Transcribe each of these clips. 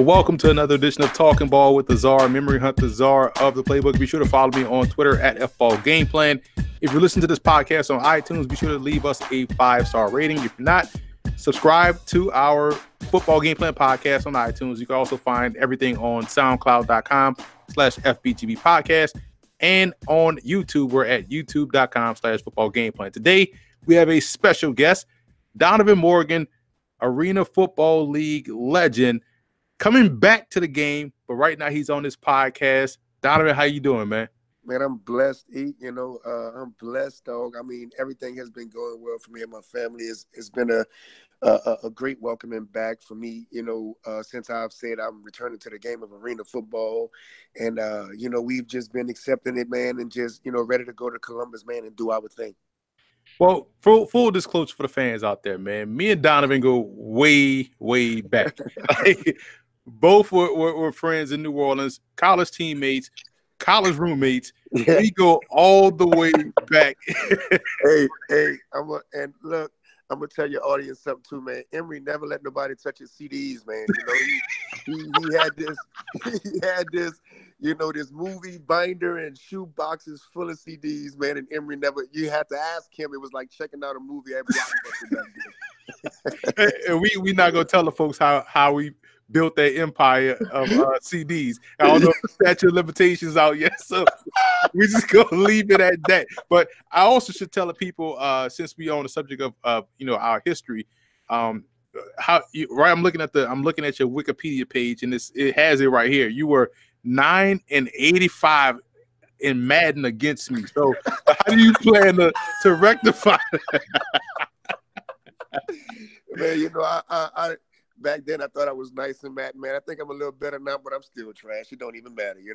and welcome to another edition of Talking Ball with the Czar, Memory Hunt the Czar of the Playbook. Be sure to follow me on Twitter at FBallGamePlan. If you're listening to this podcast on iTunes, be sure to leave us a five star rating. If not, subscribe to our Football Game Plan podcast on iTunes. You can also find everything on SoundCloud.com slash FBGP podcast and on YouTube. We're at YouTube.com slash Football Game Plan. Today we have a special guest, Donovan Morgan, Arena Football League legend coming back to the game, but right now he's on this podcast. Donovan, how you doing, man? Man, I'm blessed. You know, uh, I'm blessed, dog. I mean, everything has been going well for me and my family. It's, it's been a, a, a great welcoming back for me. You know, uh, since I've said I'm returning to the game of arena football, and uh, you know, we've just been accepting it, man, and just you know, ready to go to Columbus, man, and do our thing. Well, full full disclosure for the fans out there, man. Me and Donovan go way, way back. both were, were, were, friends in New Orleans, college teammates, college roommates. Yeah. We go all the way back. hey, hey, I'm a, and look, I'm gonna tell your audience something too, man. Emory never let nobody touch his CDs, man. You know, he, he, he had this, he had this, you know, this movie binder and shoe boxes full of CDs, man. And Emory never, you had to ask him. It was like checking out a movie at Blockbuster. and we we not gonna tell the folks how how we built that empire of uh, CDs. I don't know if the statute of limitations out yet, so we just gonna leave it at that. But I also should tell the people, uh, since we on the subject of uh, you know our history, um, how you, right? I'm looking at the I'm looking at your Wikipedia page, and this it has it right here. You were nine and eighty five in Madden against me. So how do you plan to to rectify? Man, you know, I, I, back then I thought I was nice and mad, man. I think I'm a little better now, but I'm still trash. It don't even matter, you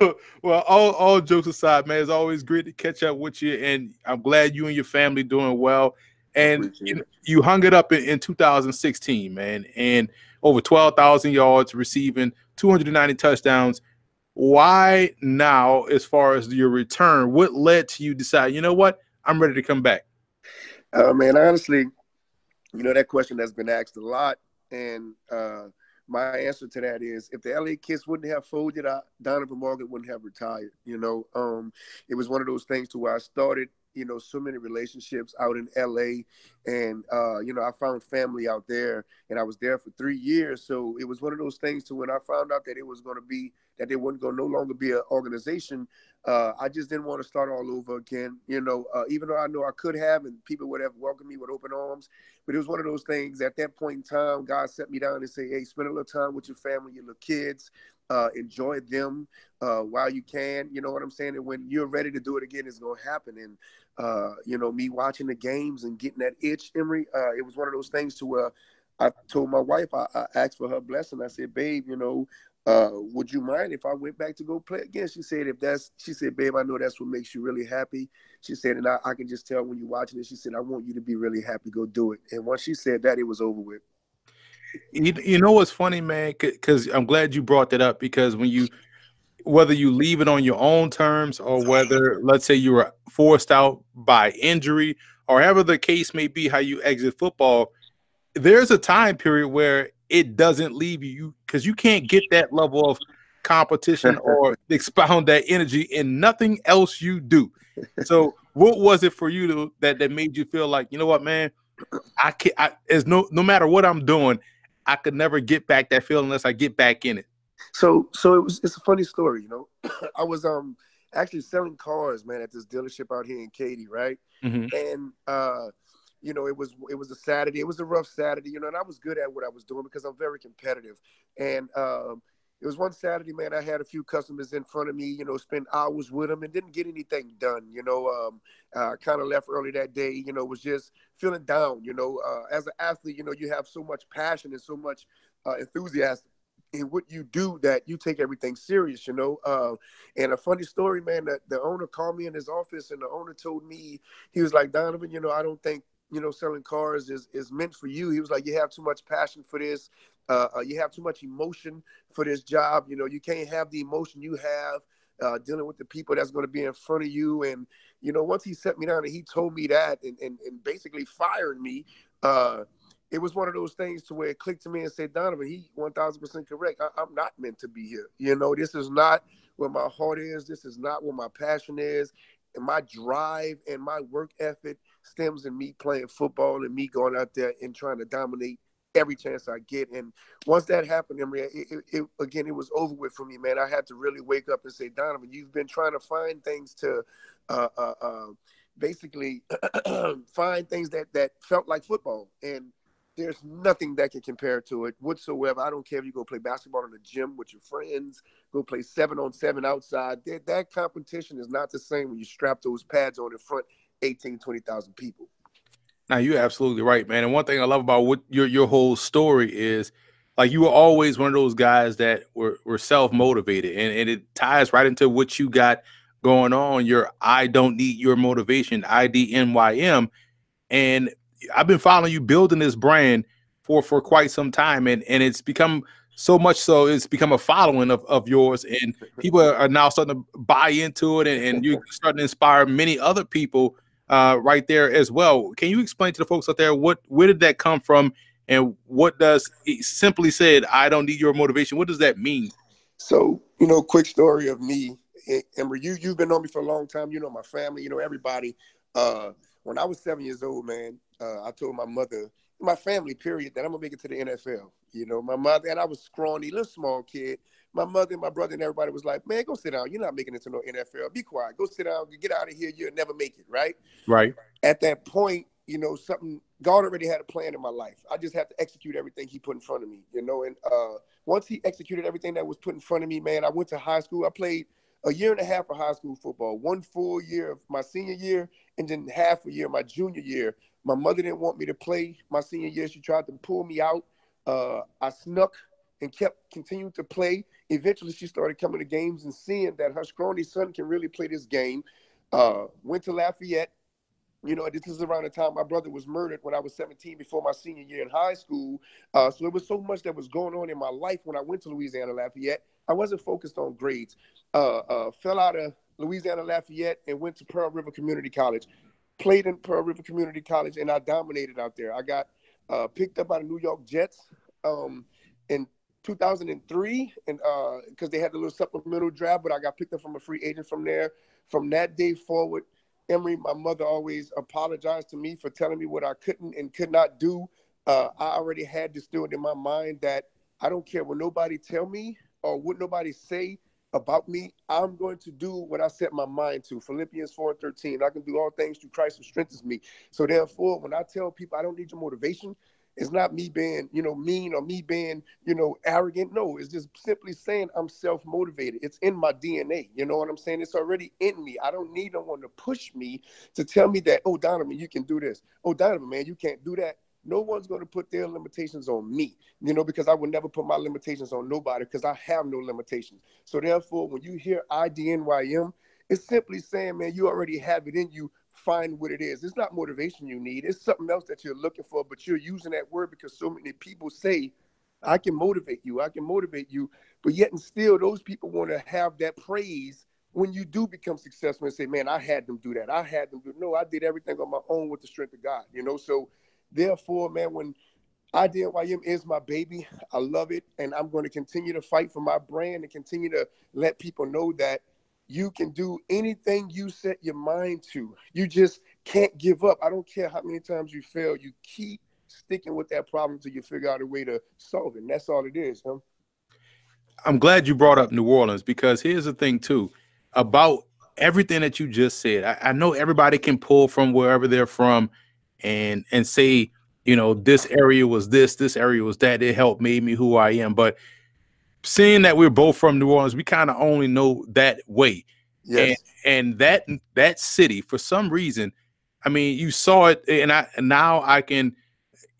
know. well, all all jokes aside, man, it's always great to catch up with you, and I'm glad you and your family doing well. And you, you, hung it up in, in 2016, man, and over 12,000 yards, receiving 290 touchdowns. Why now, as far as your return? What led to you decide? You know what? I'm ready to come back. Uh, man, honestly, you know, that question has been asked a lot. And uh, my answer to that is if the LA Kiss wouldn't have folded, I, Donovan Morgan wouldn't have retired. You know, um, it was one of those things to where I started, you know, so many relationships out in LA. And, uh, you know, I found family out there and I was there for three years. So it was one of those things to when I found out that it was going to be, that it wasn't going to no longer be an organization, uh, I just didn't want to start all over again. You know, uh, even though I know I could have, and people would have welcomed me with open arms, but it was one of those things. At that point in time, God set me down and say, "Hey, spend a little time with your family, your little kids, uh, enjoy them uh, while you can." You know what I'm saying? And when you're ready to do it again, it's gonna happen. And uh, you know, me watching the games and getting that itch, Emory, uh, it was one of those things to where. I told my wife, I, I, asked for her blessing. I said, babe, you know, uh, would you mind if I went back to go play again? She said, if that's, she said, babe, I know that's what makes you really happy. She said, and I, I can just tell when you're watching it, she said, I want you to be really happy. Go do it. And once she said that, it was over with. You, you know what's funny, man? Because I'm glad you brought that up because when you, whether you leave it on your own terms or whether, let's say, you were forced out by injury or however the case may be, how you exit football, there's a time period where it doesn't leave you because you can't get that level of competition or expound that energy in nothing else you do. So, what was it for you to, that that made you feel like you know what, man? I can't. I, as no no matter what I'm doing, I could never get back that feeling unless I get back in it. So, so it was. It's a funny story, you know. I was um actually selling cars, man, at this dealership out here in Katy, right? Mm-hmm. And uh you know, it was it was a Saturday. It was a rough Saturday, you know, and I was good at what I was doing because I'm very competitive. And um, it was one Saturday, man. I had a few customers in front of me, you know, spent hours with them and didn't get anything done. You know, um, uh, kind of left early that day. You know, was just feeling down. You know, uh, as an athlete, you know, you have so much passion and so much uh, enthusiasm in what you do that you take everything serious, you know. Uh, and a funny story, man, that the owner called me in his office and the owner told me, he was like, Donovan, you know, I don't think you know, selling cars is is meant for you. He was like, you have too much passion for this. Uh, uh, you have too much emotion for this job. You know, you can't have the emotion you have uh, dealing with the people that's going to be in front of you. And you know, once he set me down and he told me that, and and, and basically fired me. Uh, it was one of those things to where it clicked to me and said, Donovan, he 1000% correct. I, am not meant to be here. You know, this is not where my heart is. This is not where my passion is. And my drive and my work ethic stems in me playing football and me going out there and trying to dominate every chance I get. And once that happened, Emory, it, it, it, again, it was over with for me, man. I had to really wake up and say, Donovan, you've been trying to find things to uh, uh, uh, basically find things that that felt like football and there's nothing that can compare to it whatsoever. I don't care if you go play basketball in the gym with your friends, go play seven on seven outside. That, that competition is not the same when you strap those pads on in front 18, 20,000 people. Now you're absolutely right, man. And one thing I love about what your your whole story is like you were always one of those guys that were, were self-motivated and, and it ties right into what you got going on, your I don't need your motivation, IDNYM. And I've been following you building this brand for for quite some time, and and it's become so much so it's become a following of, of yours, and people are now starting to buy into it, and, and you're starting to inspire many other people uh, right there as well. Can you explain to the folks out there what where did that come from, and what does simply said I don't need your motivation? What does that mean? So you know, quick story of me, Emory. You you've been on me for a long time. You know my family. You know everybody. Uh, when I was seven years old, man, uh, I told my mother, my family, period, that I'm gonna make it to the NFL. You know, my mother and I was scrawny, little small kid. My mother and my brother and everybody was like, "Man, go sit down. You're not making it to no NFL. Be quiet. Go sit down. Get out of here. You'll never make it." Right. Right. At that point, you know, something God already had a plan in my life. I just have to execute everything He put in front of me. You know, and uh, once He executed everything that was put in front of me, man, I went to high school. I played a year and a half of high school football, one full year of my senior year, and then half a year my junior year. My mother didn't want me to play my senior year. She tried to pull me out. Uh, I snuck and kept continuing to play. Eventually, she started coming to games and seeing that her scrawny son can really play this game. Uh, went to Lafayette. You know, this is around the time my brother was murdered when I was 17 before my senior year in high school. Uh, so it was so much that was going on in my life when I went to Louisiana Lafayette. I wasn't focused on grades. Uh, uh, fell out of Louisiana Lafayette and went to Pearl River Community College played in Pearl River Community College, and I dominated out there. I got uh, picked up by the New York Jets um, in 2003, and uh because uh, they had the little supplemental draft, but I got picked up from a free agent from there. From that day forward, Emory, my mother always apologized to me for telling me what I couldn't and could not do. Uh, I already had this it in my mind that I don't care what nobody tell me or what nobody say about me, I'm going to do what I set my mind to. Philippians 4 and 13. I can do all things through Christ who strengthens me. So therefore, when I tell people I don't need your motivation, it's not me being, you know, mean or me being, you know, arrogant. No, it's just simply saying I'm self-motivated. It's in my DNA. You know what I'm saying? It's already in me. I don't need no one to push me to tell me that, oh, Donovan, you can do this. Oh, Donovan, man, you can't do that no one's going to put their limitations on me, you know, because I would never put my limitations on nobody because I have no limitations. So therefore, when you hear IDNYM, it's simply saying, man, you already have it in you. Find what it is. It's not motivation you need. It's something else that you're looking for, but you're using that word because so many people say, I can motivate you. I can motivate you. But yet and still, those people want to have that praise when you do become successful and say, man, I had them do that. I had them do no, I did everything on my own with the strength of God. You know, so Therefore, man, when IDNYM is my baby, I love it, and I'm going to continue to fight for my brand and continue to let people know that you can do anything you set your mind to. You just can't give up. I don't care how many times you fail. You keep sticking with that problem until you figure out a way to solve it. And that's all it is. Huh? I'm glad you brought up New Orleans because here's the thing too about everything that you just said. I, I know everybody can pull from wherever they're from and and say you know this area was this this area was that it helped made me who i am but seeing that we're both from new orleans we kind of only know that way yes. and, and that that city for some reason i mean you saw it and i and now i can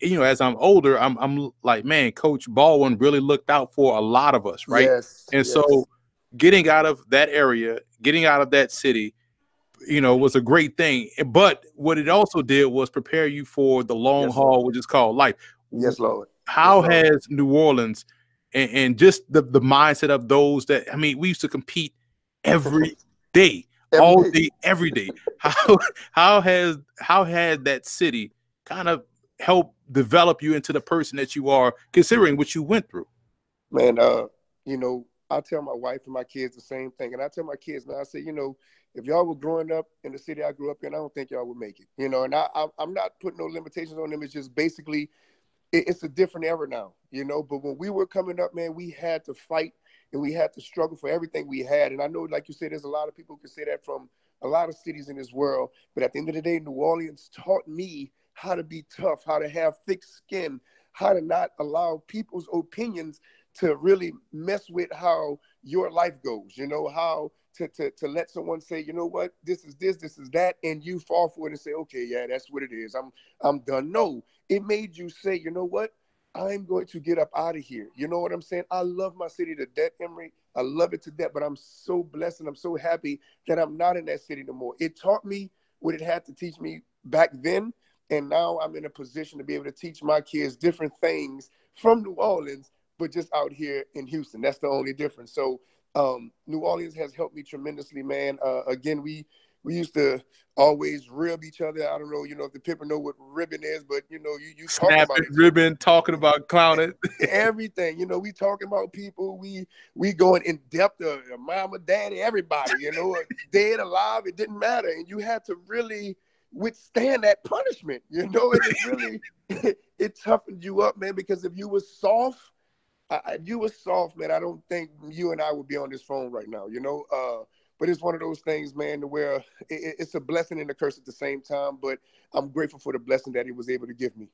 you know as i'm older i'm i'm like man coach baldwin really looked out for a lot of us right yes, and yes. so getting out of that area getting out of that city you know, was a great thing. But what it also did was prepare you for the long yes, haul, Lord. which is called life. Yes, Lord. How yes, Lord. has New Orleans and, and, just the, the mindset of those that I mean, we used to compete every day, every all day. day, every day. How how has how had that city kind of helped develop you into the person that you are, considering what you went through? Man, uh, you know, I tell my wife and my kids the same thing, and I tell my kids now. I say, you know, if y'all were growing up in the city I grew up in, I don't think y'all would make it. You know, and I, I am not putting no limitations on them. It's just basically, it's a different era now. You know, but when we were coming up, man, we had to fight and we had to struggle for everything we had. And I know, like you said, there's a lot of people who can say that from a lot of cities in this world. But at the end of the day, New Orleans taught me how to be tough, how to have thick skin, how to not allow people's opinions to really mess with how your life goes. You know, how to, to, to let someone say, you know what, this is this, this is that, and you fall for it and say, okay, yeah, that's what it is. I'm I'm done. No, it made you say, you know what, I'm going to get up out of here. You know what I'm saying? I love my city to death, Emory. I love it to death, but I'm so blessed and I'm so happy that I'm not in that city no more. It taught me what it had to teach me back then. And now I'm in a position to be able to teach my kids different things from New Orleans, but just out here in Houston. That's the only difference. So um, New Orleans has helped me tremendously, man. Uh, again, we we used to always rib each other. I don't know, you know, if the people know what ribbon is, but you know, you you talk about it. ribbon, talking about clowning, everything. You know, we talking about people. We we going in depth of mama, daddy, everybody. You know, dead, alive, it didn't matter, and you had to really withstand that punishment. You know, it really it, it toughened you up, man. Because if you were soft. I, if you were soft, man, I don't think you and I would be on this phone right now. You know, uh, but it's one of those things, man, to where it, it's a blessing and a curse at the same time. But I'm grateful for the blessing that he was able to give me.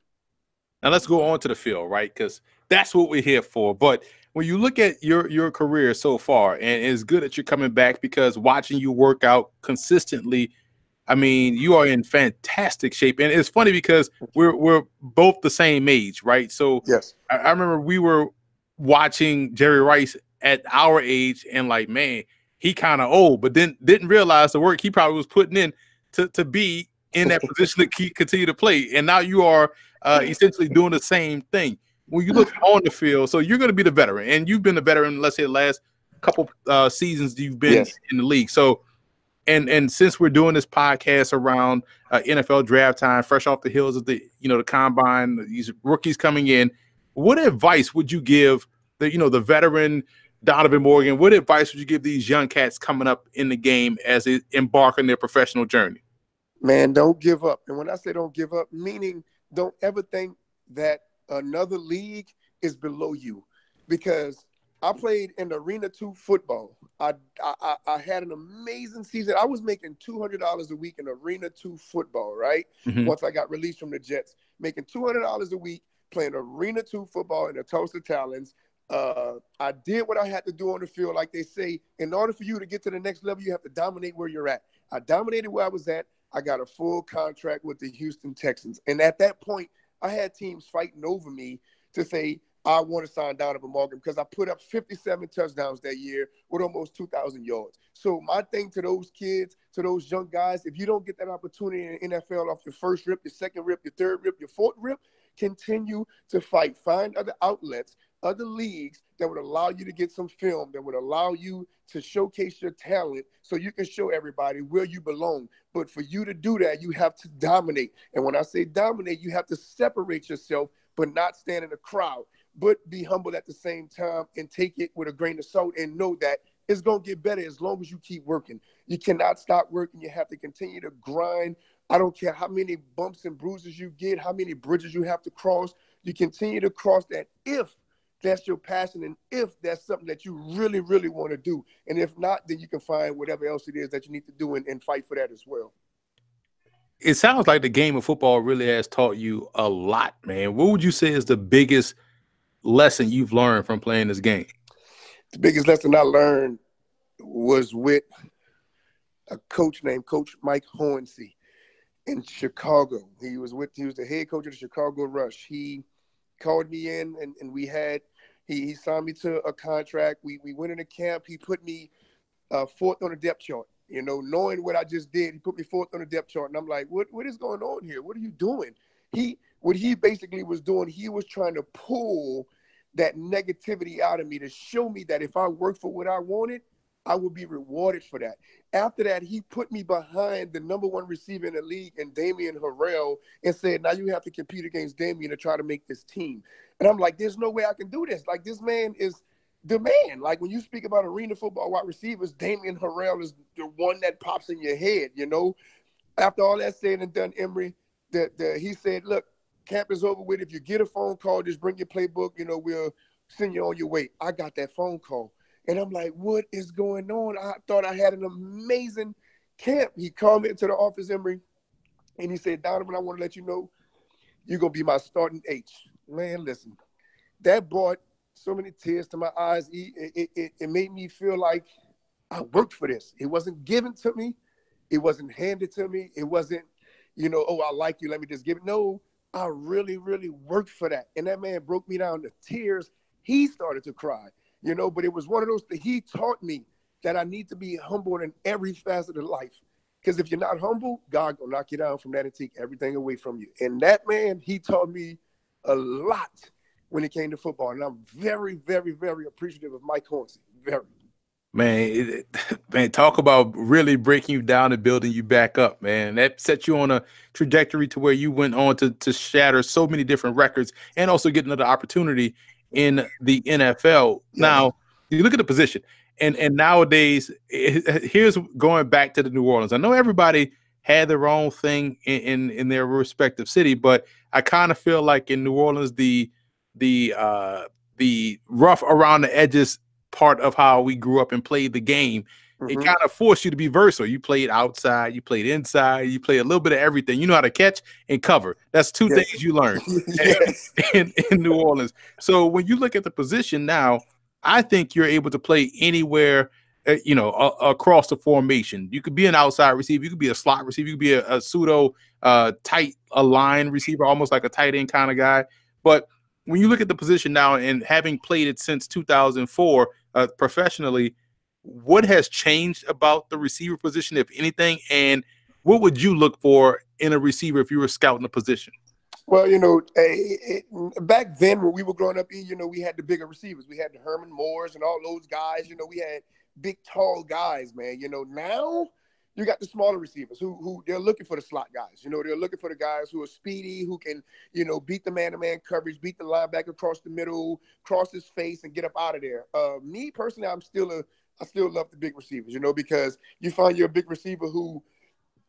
Now let's go on to the field, right? Because that's what we're here for. But when you look at your your career so far, and it's good that you're coming back because watching you work out consistently, I mean, you are in fantastic shape. And it's funny because we're we're both the same age, right? So yes, I, I remember we were watching Jerry Rice at our age, and like, man, he kind of old, but then didn't realize the work he probably was putting in to, to be in that position to keep, continue to play. And now you are uh, essentially doing the same thing. When you look on the field, so you're going to be the veteran, and you've been the veteran. Let's say the last couple uh, seasons you've been yes. in the league. So, and and since we're doing this podcast around uh, NFL draft time, fresh off the heels of the you know the combine, these rookies coming in, what advice would you give the you know the veteran Donovan Morgan, what advice would you give these young cats coming up in the game as they embark on their professional journey? Man, don't give up. And when I say don't give up, meaning don't ever think that another league is below you. Because I played in Arena 2 football. I, I, I had an amazing season. I was making $200 a week in Arena 2 football, right? Mm-hmm. Once I got released from the Jets, making $200 a week playing Arena 2 football in the Tulsa Talons uh, I did what I had to do on the field. Like they say, in order for you to get to the next level, you have to dominate where you're at. I dominated where I was at. I got a full contract with the Houston Texans. And at that point, I had teams fighting over me to say, I want to sign Donovan Morgan because I put up 57 touchdowns that year with almost 2,000 yards. So my thing to those kids, to those young guys, if you don't get that opportunity in NFL off your first rip, your second rip, your third rip, your fourth rip, continue to fight. Find other outlets other leagues that would allow you to get some film, that would allow you to showcase your talent so you can show everybody where you belong. But for you to do that, you have to dominate. And when I say dominate, you have to separate yourself, but not stand in the crowd, but be humble at the same time and take it with a grain of salt and know that it's going to get better as long as you keep working. You cannot stop working. You have to continue to grind. I don't care how many bumps and bruises you get, how many bridges you have to cross. You continue to cross that if that's your passion and if that's something that you really, really want to do. And if not, then you can find whatever else it is that you need to do and, and fight for that as well. It sounds like the game of football really has taught you a lot, man. What would you say is the biggest lesson you've learned from playing this game? The biggest lesson I learned was with a coach named Coach Mike Hohensee in Chicago. He was with he was the head coach of the Chicago Rush. He called me in and, and we had he, he signed me to a contract. We we went into camp. He put me uh, fourth on the depth chart. You know, knowing what I just did, he put me fourth on the depth chart, and I'm like, what what is going on here? What are you doing? He what he basically was doing, he was trying to pull that negativity out of me to show me that if I worked for what I wanted, I would be rewarded for that. After that, he put me behind the number one receiver in the league and Damian Harrell and said, now you have to compete against Damian to try to make this team. And I'm like, there's no way I can do this. Like this man is the man. Like when you speak about arena football wide receivers, Damian Harrell is the one that pops in your head, you know? After all that said and done, Emory, the, the, he said, look, camp is over with. If you get a phone call, just bring your playbook, you know, we'll send you on your way. I got that phone call. And I'm like, what is going on? I thought I had an amazing camp. He called me into the office, Emory, and he said, Donovan, I want to let you know you're going to be my starting H. Man, listen, that brought so many tears to my eyes. It, it, it, it made me feel like I worked for this. It wasn't given to me. It wasn't handed to me. It wasn't, you know, oh, I like you. Let me just give it. No, I really, really worked for that. And that man broke me down to tears. He started to cry you know, but it was one of those that he taught me that I need to be humble in every facet of life. Because if you're not humble, God will knock you down from that and take everything away from you. And that man, he taught me a lot when it came to football. And I'm very, very, very appreciative of Mike Hohensee. Very. Man, it, man, talk about really breaking you down and building you back up, man. That set you on a trajectory to where you went on to to shatter so many different records and also get another opportunity in the NFL. Now, you look at the position, and and nowadays, it, here's going back to the New Orleans. I know everybody had their own thing in, in, in their respective city, but I kind of feel like in New Orleans, the the uh, the rough around the edges part of how we grew up and played the game Mm-hmm. It kind of forced you to be versatile. You played outside, you played inside, you played a little bit of everything. You know how to catch and cover. That's two yes. things you learned yes. in, in New Orleans. So when you look at the position now, I think you're able to play anywhere uh, you know, uh, across the formation. You could be an outside receiver, you could be a slot receiver, you could be a, a pseudo uh, tight a line receiver, almost like a tight end kind of guy. But when you look at the position now and having played it since 2004 uh, professionally, what has changed about the receiver position, if anything, and what would you look for in a receiver if you were scouting a position? Well, you know, it, back then when we were growing up, you know, we had the bigger receivers. We had the Herman Moores and all those guys. You know, we had big, tall guys, man. You know, now you got the smaller receivers who who they're looking for the slot guys. You know, they're looking for the guys who are speedy, who can, you know, beat the man-to-man coverage, beat the linebacker across the middle, cross his face, and get up out of there. Uh, me personally, I'm still a I still love the big receivers, you know, because you find you're a big receiver who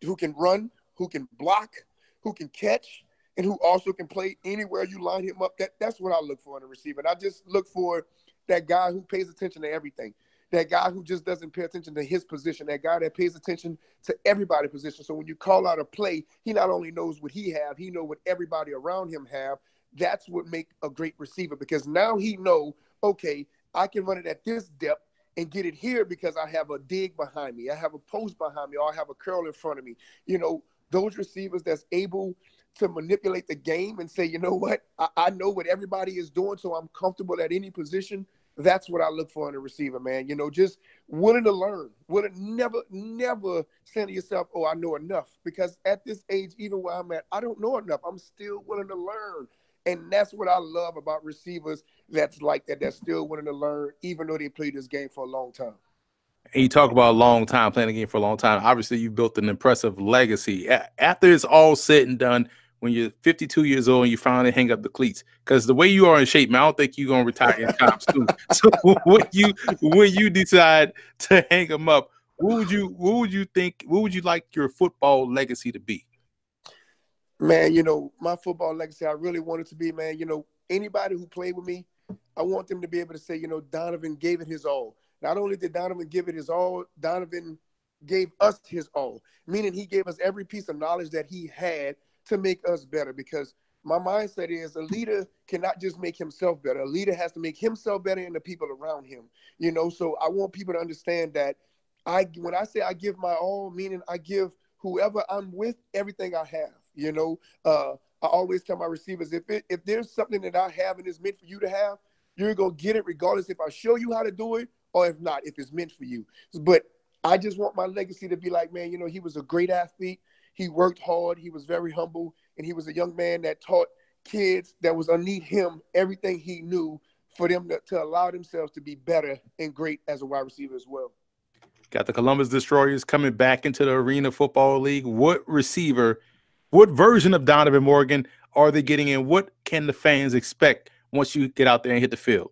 who can run, who can block, who can catch, and who also can play anywhere you line him up. That that's what I look for in a receiver. And I just look for that guy who pays attention to everything. That guy who just doesn't pay attention to his position. That guy that pays attention to everybody's position. So when you call out a play, he not only knows what he have, he know what everybody around him have. That's what make a great receiver because now he know, okay, I can run it at this depth and get it here because I have a dig behind me, I have a post behind me, or I have a curl in front of me. You know, those receivers that's able to manipulate the game and say, you know what, I, I know what everybody is doing, so I'm comfortable at any position. That's what I look for in a receiver, man. You know, just willing to learn, willing never, never saying to yourself, "Oh, I know enough." Because at this age, even where I'm at, I don't know enough. I'm still willing to learn. And that's what I love about receivers that's like that, that's still willing to learn, even though they played this game for a long time. And you talk about a long time playing the game for a long time. Obviously, you built an impressive legacy. After it's all said and done, when you're 52 years old and you finally hang up the cleats, because the way you are in shape, man, I don't think you're gonna retire in time soon. So when you when you decide to hang them up, what would you what would you think? What would you like your football legacy to be? man, you know, my football legacy, I really wanted to be, man, you know, anybody who played with me, I want them to be able to say, you know, Donovan gave it his all. Not only did Donovan give it his all, Donovan gave us his all, meaning he gave us every piece of knowledge that he had to make us better. Because my mindset is a leader cannot just make himself better. A leader has to make himself better and the people around him. You know, so I want people to understand that I when I say I give my all, meaning I give whoever I'm with everything I have. You know, uh, I always tell my receivers if it, if there's something that I have and it's meant for you to have, you're gonna get it regardless if I show you how to do it or if not, if it's meant for you. But I just want my legacy to be like, man, you know, he was a great athlete. He worked hard. He was very humble, and he was a young man that taught kids that was underneath him everything he knew for them to, to allow themselves to be better and great as a wide receiver as well. Got the Columbus Destroyers coming back into the Arena Football League. What receiver, what version of Donovan Morgan are they getting in? What can the fans expect once you get out there and hit the field?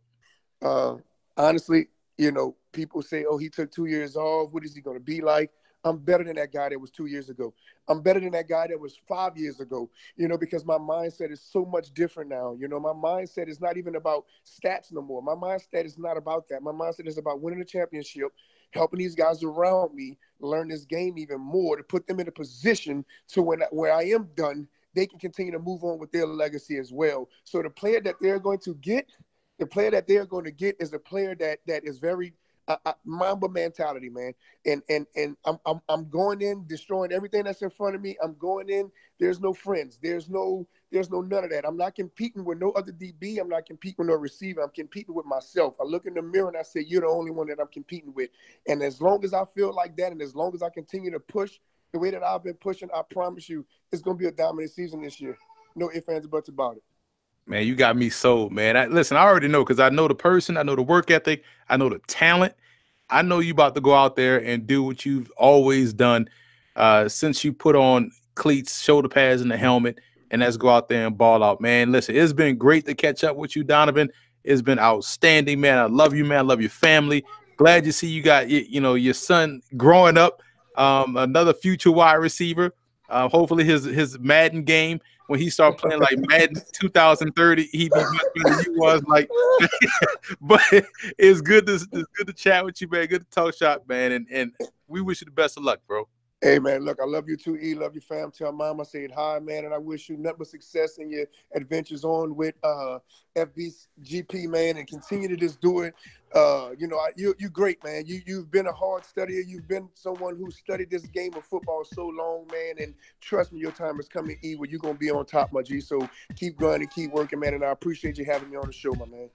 Uh, honestly, you know, people say, oh, he took two years off. What is he going to be like? I'm better than that guy that was two years ago. I'm better than that guy that was five years ago, you know, because my mindset is so much different now. You know, my mindset is not even about stats no more. My mindset is not about that. My mindset is about winning a championship, helping these guys around me learn this game even more to put them in a position to when where I am done, they can continue to move on with their legacy as well. So the player that they're going to get, the player that they're going to get is a player that that is very uh, uh, Mamba mentality, man. And and and I'm, I'm I'm going in, destroying everything that's in front of me. I'm going in. There's no friends. There's no there's no none of that. I'm not competing with no other DB. I'm not competing with no receiver. I'm competing with myself. I look in the mirror and I say, "You're the only one that I'm competing with." And as long as I feel like that, and as long as I continue to push the way that I've been pushing, I promise you, it's going to be a dominant season this year. No ifs ands or buts about it. Man, you got me sold, man. I, listen, I already know because I know the person, I know the work ethic, I know the talent. I know you about to go out there and do what you've always done uh, since you put on cleats, shoulder pads, and the helmet, and let's go out there and ball out, man. Listen, it's been great to catch up with you, Donovan. It's been outstanding, man. I love you, man. I love your family. Glad to see you got you, you know your son growing up, um, another future wide receiver. Uh, hopefully his his Madden game when he started playing like Madden 2030, he be much better than he was. Like, but it's good to it's good to chat with you, man. Good to talk shop, man. And and we wish you the best of luck, bro. Hey man, look, I love you too, E. Love your fam. Tell mom I said hi, man, and I wish you nothing but success in your adventures on with uh FBGP, man, and continue to just do it. Uh, you know, I, you you great, man. You you've been a hard studier. You've been someone who studied this game of football so long, man. And trust me, your time is coming, E, where you're gonna be on top, my G. So keep going and keep working, man. And I appreciate you having me on the show, my man.